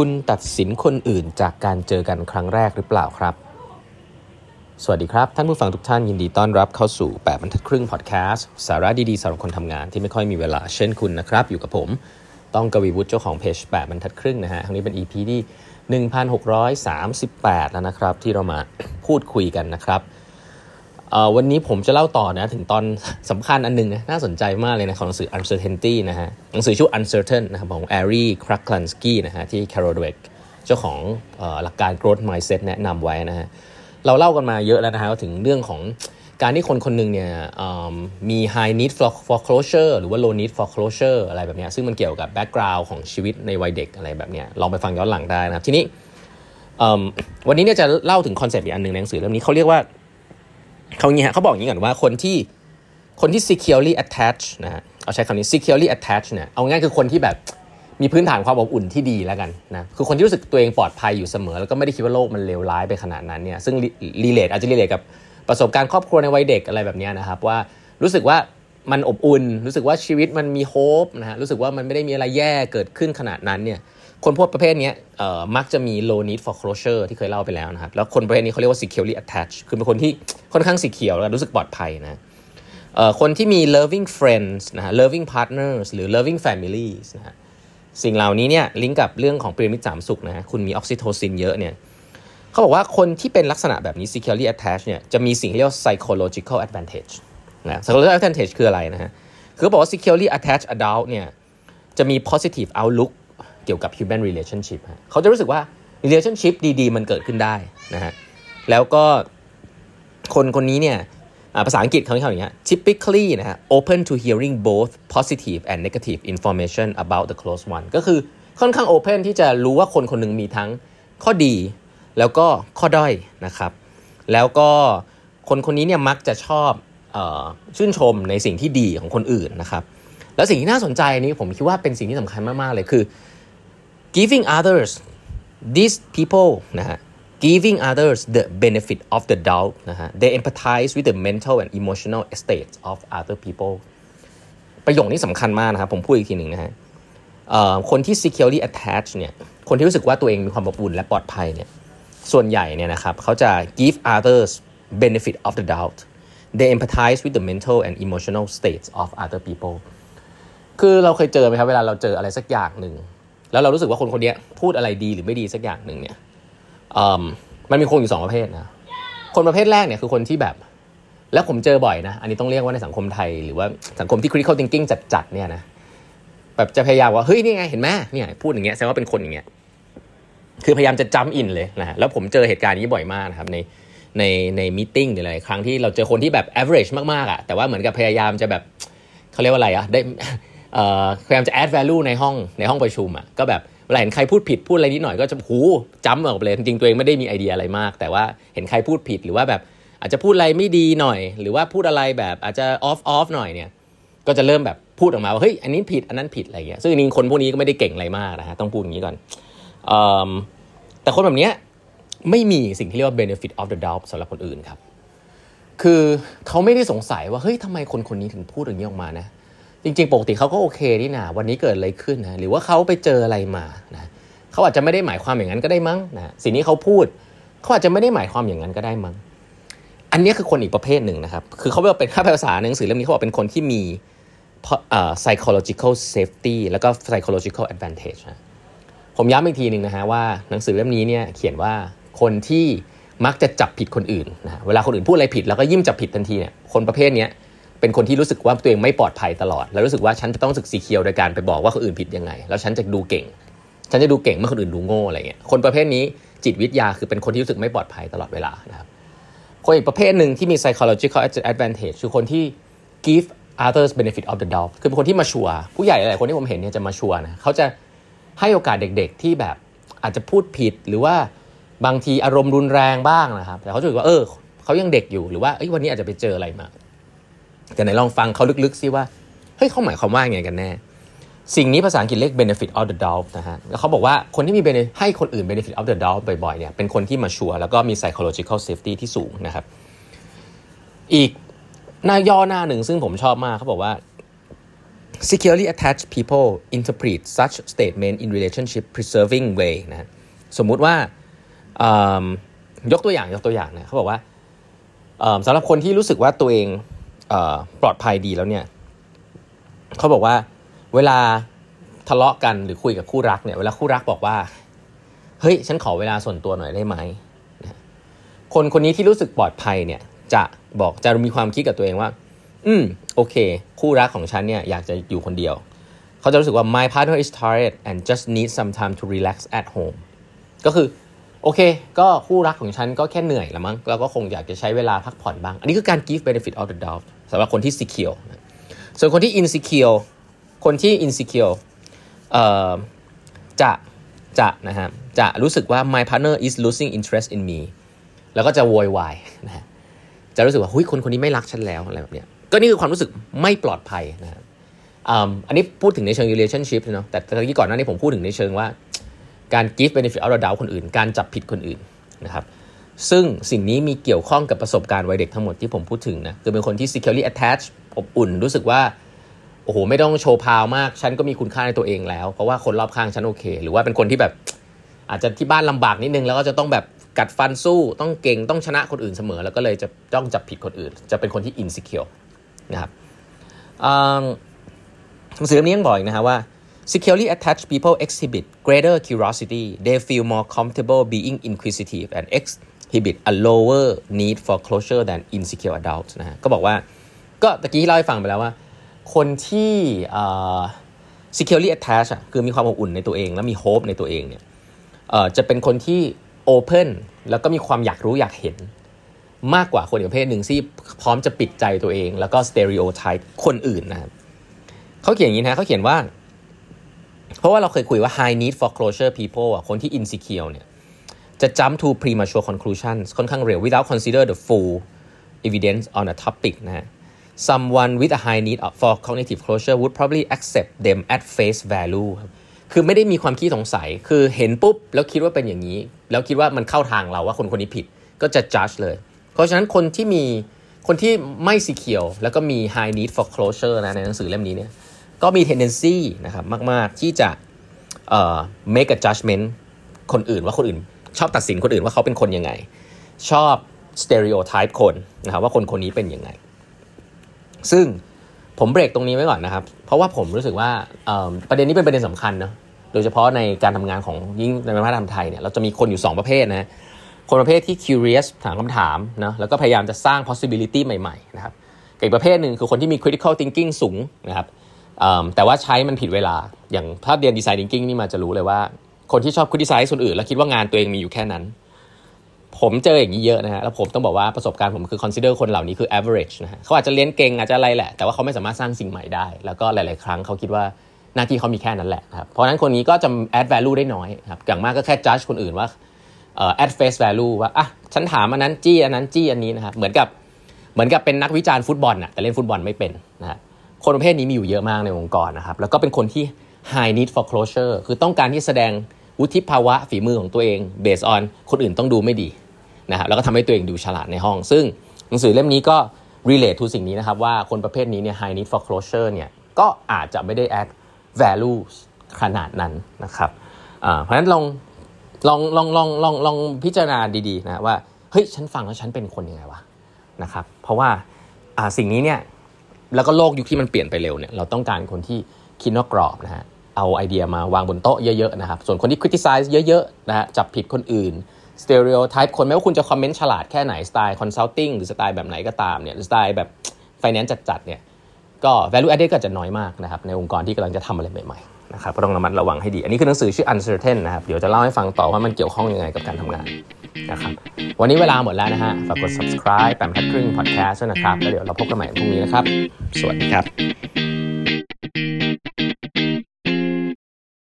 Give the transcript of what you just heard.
คุณตัดสินคนอื่นจากการเจอกันครั้งแรกหรือเปล่าครับ สวัสดีครับ ท่านผู้ฟังทุกท่านยินดีต้อนรับเข้าสู่ 8บรรทัดครึ่งพอดแคสต์สาระดีๆสำหรับคนทำงานที่ไม่ค่อยมีเวลาเช่นคุณนะครับ อยู่กับผม ต้องกวีวุฒิเจ้าของเพจ8บรรทัดครึ่งนะฮะครั้งนี้เป็น EP ที่ 1638 แล้วนะครับ ที่เรามาพูดคุยกันนะครับ วันนี้ผมจะเล่าต่อนะถึงตอนสำคัญอันนึงนะน่าสนใจมากเลยนะของหนังสือ Uncertainty นะฮะหนังสือชื่อ Uncertain นะครับของ Ari Kraklansky นะฮะที่ Carol Dweck เจ้าของหลักการ growth mindset แนะนำไว้นะฮะเราเล่ากันมาเยอะแล้วนะฮะถึงเรื่องของการที่คนคนหนึ่งเนี่ยมี high need for for closure หรือว่า low need for closure อะไรแบบนี้ซึ่งมันเกี่ยวกับ background ของชีวิตในวัยเด็กอะไรแบบนี้ลองไปฟังย้อนหลังได้นะครับ ทีนี้วันนี้เนี่ยจะเล่าถึงคอนเซปต์อีกอันหนึ่งในหนังสือเล่มนี้เขาเรียกว่า เขาอย่างนี้ฮะเขาบอกอย่างนี้ก่อนว่าคนที่คนที่ securely attached นะฮะเอาใช้คำนี้ securely attached เนี่ยเอาง่ายคือคนที่แบบมีพื้นฐานความอบอุ่นที่ดีแล้วกันนะคือคนที่รู้สึกตัวเองปลอดภัยอยู่เสมอ แล้วก็ไม่ได้คิดว่าโลกมันเลวร้ายไปขนาดนั้นเนี่ยซึ่งรีเลทอาจจะรีเลทกับประสบการณ์ครอบครัวในวัยเด็กอะไรแบบนี้นะครับว่ารู้สึกว่ามันอบอุ่น รู้สึกว่าชีวิตมันมีโฮปนะฮะรู้สึกว่ามันไม่ได้มีอะไรแย่เกิดขึ้นขนาดนั้นเนี่ย คนพวกประเภทนี้มักจะมี low need for closure ที่เคยเล่าไปแล้วนะครับ แล้วคนประเภทนี้เขาเรียกว่า securely attached คือเป็นคนที่ค่อนข้างสีเขียวแล้วรู้สึกปลอดภัยนะคนที่มี loving friends นะฮะ loving partners หรือ loving families นะฮะสิ่งเหล่านี้เนี่ยลิงก์กับเรื่องของพีระมิดสามสุขนะฮะคุณมีออกซิโทซินเยอะเนี่ยเขาบอกว่าคนที่เป็นลักษณะแบบนี้ securely attached เนี่ยจะมีสิ่งที่เรียกว่า psychological advantage นะ psychological advantage คืออะไรนะฮะคือบอกว่า securely attached adult เนี่ยจะมี positive outlook เกี่ยวกับ human relationship เขาจะรู้สึกว่า relationship ดีๆ มันเกิดขึ้นได้นะฮะแล้วก็คนคนนี้เนี่ยภาษาอังกฤษเขาเขาอย่างเงี้ย typically นะฮะ open to hearing both positive and negative information about the close one ก็คือค่อนข้าง open ที่จะรู้ว่าคนคนหนึ่งมีทั้งข้อดีแล้วก็ข้อด้อยนะครับ แล้วก็คนคนนี้เนี่ยมักจะชอบอชื่นชมในสิ่งที่ดีของคนอื่นนะครับ แล้วสิ่งที่น่าสนใจนี้ผมคิดว่าเป็นสิ่งที่สำคัญมาก ๆ เลยคือ giving others these people นะฮะ giving others the benefit of the doubt นะฮะ they empathize with the mental and emotional states of other people ประโยคนี้สำคัญมากนะครับ ผมพูดอีกทีหนึ่งนะฮะคนที่ securely attached เนี่ย คนที่รู้สึกว่าตัวเองมีความอบอุ่นและปลอดภัยเนี่ย ส่วนใหญ่เนี่ยนะครับเขาจะ give others benefit of the doubt they empathize with the mental and emotional states of other people คือเราเคยเจอไหมครับ เวลาเราเจออะไรสักอย่างหนึ่ง แล้วเรารู้สึกว่าคนคนนี้พูดอะไรดีหรือไม่ดีสักอย่างหนึ่งเนี่ยมันมีคนอยู่สองประเภทนะคนประเภทแรกเนี่ยคือคนที่แบบ แล้วผมเจอบ่อยนะ อันนี้ต้องเรียกว่าในสังคมไทย หรือว่าสังคมที่ critical thinking จัดๆเนี่ยนะแบบจะพยายามว่าเฮ้ยนี่ไงเห็นไหมเนี่ยพูดอย่างเงี้ยแสดงว่าเป็นคนอย่างเงี้ยคือพยายามจะจัมอินเลยนะแล้วผมเจอเหตุการณ์นี้บ่อยมากนะครับในในในมิ팅หรืออะไรครั้งที่เราเจอคนที่แบบ average มากๆอะ่ะแต่ว่าเหมือนกับพยายามจะแบบเขาเรียกว่าอะไรอะ่ะได้ พยายามจะ add value ในห้องในห้องประชุมอะก็แบบเวลาเห็นใครพูดผิดพูดอะไรนิดหน่อยก็จะหูจำออกไปเลยจริงตัวเองไม่ได้มีไอเดียอะไรมาก แต่ว่าเห็นใครพูดผิดหรือว่าแบบอาจจะพูดอะไรไม่ดีหน่อย หรือว่าพูดอะไรแบบอาจจะ off off หน่อยเนี่ยก็จะเริ่มแบบพูดออกมาว่าเฮ้ยอันนี้ผิดอันนั้นผิดอะไรเงี้ยซึ่งจริงคนพวกนี้ก็ไม่ได้เก่งอะไรมากนะฮะต้องพูดอย่างนี้ก่อนแต่คนแบบเนี้ยไม่มีสิ่งที่เรียกว่า benefit of the doubt สำหรับคนอื่นครับ คือเขาไม่ได้สงสัยว่าเฮ้ยทำไมคนคนนี้ถึงพูดอย่างนี้ออกมานะ จริงๆปกติเขาก็โอเคนี่นะวันนี้เกิดอะไรขึ้นนะหรือว่าเขาไปเจออะไรมานะเขาอาจจะไม่ได้หมายความอย่างนั้นก็ได้มั้งนะสิ่งนี้เขาพูดเขาอาจจะไม่ได้หมายความอย่างนั้นก็ได้มั้งอันนี้คือคนอีกประเภทหนึ่งนะครับคือเขาบอกเป็นค่าภาษาหนังสือเล่มนี้เขาบอกเป็นคนที่มี psychological safety แล้วก็ psychological advantage นะผมย้ำอีกทีหนึ่งนะฮะว่าหนังสือเล่มนี้เนี่ยเขียนว่าคนที่มักจะจับผิดคนอื่นนะเวลาคนอื่นพูดอะไรผิดแล้วก็ยิ้มจับผิดทันทีเนี่ยคนประเภทนี้ เป็นคนที่รู้สึกว่าตัวเองไม่ปลอดภัยตลอด แล้วรู้สึกว่าฉันจะต้องสึกสีเคียวโดยการไปบอกว่าคนอื่นผิดยังไง แล้วฉันจะดูเก่ง ฉันจะดูเก่งเมื่อคนอื่นดูโง่อะไรเงี้ยคนประเภทนี้จิตวิทยาคือเป็นคนที่รู้สึกไม่ปลอดภัยตลอดเวลานะครับคนอีกประเภทหนึ่งที่มี psychological advantage คือคนที่ give others benefit of the doubt คือเป็นคนที่มาชัวผู้ใหญ่หลายคนที่ผมเห็นเนี่ยจะมาชัวนะเขาจะให้โอกาสเด็กๆที่แบบอาจจะพูดผิดหรือว่าบางทีอารมณ์รุนแรงบ้างนะครับ แต่เขาจะรู้ว่าเออเขายังเด็กอยู่หรือว่าวันนี้อาจจะไปเจออะไรมา แต่ไหนลองฟังเขาลึกๆซิว่าเฮ้ยเขาหมายความว่าไงกันแน่ สิ่งนี้ภาษาอังกฤษเรียก benefit of the doubt นะฮะแล้วเขาบอกว่าคนที่มีให้คนอื่น benefit of the doubt บ่อยๆเนี่ยเป็นคนที่มาชัวร์แล้วก็มี psychological safety ที่สูงนะครับอีกหน้าย่อหน้าหนึ่งซึ่งผมชอบมากเขาบอกว่า securely attached people interpret such statement in relationship preserving way นะสมมุติว่ายกตัวอย่างยกตัวอย่างนะเขาบอกว่าสำหรับคนที่รู้สึกว่าตัวเอง ปลอดภัยดีแล้วเนี่ยเขาบอกว่าเวลาทะเลาะกันหรือคุยกับคู่รักเนี่ยเวลาคู่รักบอกว่าเฮ้ยฉันขอเวลาส่วนตัวหน่อยได้ไหมคนคนนี้ที่รู้สึกปลอดภัยเนี่ยจะบอกจะมีความคิดกับตัวเองว่า อืมโอเค คู่รักของฉันเนี่ยอยากจะอยู่คนเดียว เขาจะรู้สึกว่า my partner is tired and just need some time to relax at home ก็คือ โอเค ก็คู่รักของฉันก็แค่เหนื่อยละมั้งแล้วก็คงอยากจะใช้เวลาพักผ่อนบ้าง อันนี้คือการ give benefit of the doubt สำหรับคนที่ secure ส่วนคนที่ insecure คนที่ insecure เอ่อจะจะนะฮะจะรู้สึกว่า my partner is losing interest in me แล้วก็จะโวยวายนะฮะจะรู้สึกว่าหุยคนคนนี้ไม่รักฉันแล้วอะไรแบบเนี้ยก็นี่คือความรู้สึกไม่ปลอดภัยนะฮะอันนี้พูดถึงในเชิง relationship เนาะแต่ตอนที่ก่อนหน้านี้ผมพูดถึงในเชิงว่า การ give benefit of the doubt คนอื่น การจับผิดคนอื่นนะครับซึ่งสิ่งนี้มีเกี่ยวข้องกับประสบการณ์วัยเด็กทั้งหมดที่ผมพูดถึงนะคือเป็นคนที่ securely attached อบอุ่น รู้สึกว่าโอ้โหไม่ต้องโชว์พาวมาก ฉันก็มีคุณค่าในตัวเองแล้ว เพราะว่าคนรอบข้างฉันโอเค หรือว่าเป็นคนที่แบบอาจจะที่บ้านลำบากนิดนึง แล้วก็จะต้องแบบกัดฟันสู้ต้องเก่งต้องชนะคนอื่นเสมอ แล้วก็เลยจะต้องจับผิดคนอื่น จะเป็นคนที่ insecure นะครับหนังสือเล่มนี้ยังบอกอีกนะฮะว่า Securely attached people exhibit greater curiosity. They feel more comfortable being inquisitive and exhibit a lower need for closure than insecure adults นะฮะก็บอกว่าก็ตะกี้เล่าให้ฟังไปแล้วว่า คนที่ securely attached คือมีความอบอุ่นในตัวเอง และมี hope ในตัวเองเนี่ยจะเป็นคนที่ open แล้วก็มีความอยากรู้อยากเห็นมากกว่าคนอีกประเภทหนึ่งที่พร้อมจะปิดใจตัวเอง แล้วก็ stereotype คนอื่นนะครับเขาเขียนอย่างนี้นะเขาเขียนว่า ราะว่าเราเคยคุยว่า high need for closure people อะคนที่ insecure เนี่ยจะ jump to premature conclusions ค่อนข้างเร็ว without consider the full evidence on a topic นะ someone with a high need for cognitive closure would probably accept them at face value คือไม่ได้มีความคิดสงสัย คือเห็นปุ๊บ แล้วคิดว่าเป็นอย่างนี้ แล้วคิดว่ามันเข้าทางเราว่าคนคนนี้ผิด ก็จะ judge เลย เพราะฉะนั้นคนที่มีคนที่ไม่ secure แล้วก็มี high need for closure นะในหนังสือเล่มนี้เนี่ย ก็มี tendency นะครับมาก ๆ ที่จะ make a judgment คนอื่นว่าคนอื่น ชอบตัดสินคนอื่นว่าเขาเป็นคนยังไง ชอบ stereotype คนนะครับว่าคนคนนี้เป็นยังไง ซึ่งผมเบรกตรงนี้ไว้ก่อนนะครับ เพราะว่าผมรู้สึกว่าประเด็นนี้เป็นประเด็นสำคัญเนะโดยเฉพาะในการทำงานของยิ่งในวัฒนธรรมไทยเนี่ยเราจะมีคนอยู่ 2 ประเภทนะคนประเภทที่ curious ถามคำถามนะแล้วก็พยายามจะสร้าง possibility ใหม่ๆนะครับอีกประเภทหนึ่งคือคนที่มี critical thinking สูงนะครับ แต่ว่าใช้มันผิดเวลา อย่างถ้าเรียนดีไซน์ดิงกิ้งนี่มาจะรู้เลยว่า คนที่ชอบคุณดีไซน์คนอื่น แล้วคิดว่างานตัวเองมีอยู่แค่นั้น ผมเจออย่างนี้เยอะนะฮะ แล้วผมต้องบอกว่าประสบการณ์ผมคือ consider คนเหล่านี้คือ average นะฮะเขาอาจจะเรียนเก่งอาจจะอะไรแหละ แต่ว่าเขาไม่สามารถสร้างสิ่งใหม่ได้ แล้วก็หลาย ๆ ครั้งเขาคิดว่าหน้าที่เขามีแค่นั้นแหละครับ เพราะนั้นคนนี้ก็จะ add value ได้น้อยครับ อย่างมากก็แค่ judge คนอื่นว่า add face value ว่า อะ ฉันถามอันนั้นจี้ อันนั้นจี้ อันนี้นะครับ เหมือนกับ เหมือนกับเป็นนักวิจารณ์ฟุตบอลนะแต่เล่นฟุตบอลไม่เป็น คนประเภทนี้มีอยู่เยอะมากในองค์กรนะครับ แล้วก็เป็นคนที่ high need for closure คือต้องการที่แสดงวุฒิภาวะฝีมือของตัวเอง based on คนอื่นต้องดูไม่ดีนะครับแล้วก็ทำให้ตัวเองดูฉลาดในห้อง ซึ่งหนังสือเล่มนี้ก็ relate to สิ่งนี้นะครับ ว่าคนประเภทนี้เนี่ย high need for closure เนี่ยก็อาจจะไม่ได้ add value ขนาดนั้นนะครับเพราะฉะนั้นลองลองลองลองลองลองพิจารณาดีๆนะว่าเฮ้ยฉันฟังแล้วฉันเป็นคนยังไงวะนะครับเพราะว่าสิ่งนี้เนี่ย แล้วก็โลกยุคที่มันเปลี่ยนไปเร็วเนี่ยเราต้องการคนที่คิดนอกกรอบนะฮะเอาไอเดียมาวางบนโต๊ะเยอะๆนะครับส่วนคนที่ criticize เยอะๆนะฮะจับผิดคนอื่น stereotype คนไม่ว่าคุณจะคอมเมนต์ฉลาดแค่ไหนสไตล์ consulting หรือสไตล์แบบไหนก็ตามเนี่ยสไตล์แบบ finance จัดๆเนี่ยก็ value added ก็จะน้อยมากนะครับในองค์กรที่กำลังจะทำอะไรใหม่ๆนะครับก็ต้องระมัดระวังให้ดี อันนี้คือหนังสือชื่อ uncertain นะครับเดี๋ยวจะเล่าให้ฟังต่อว่ามันเกี่ยวข้องยังไงกับการทำงาน นะครับวันนี้เวลาหมดแล้วนะฮะฝากกด subscribe แปมแพทครึ่ง podcast นะครับแล้วเดี๋ยวเราพบกันใหม่พรุ่งนี้นะครับ สวัสดีครับ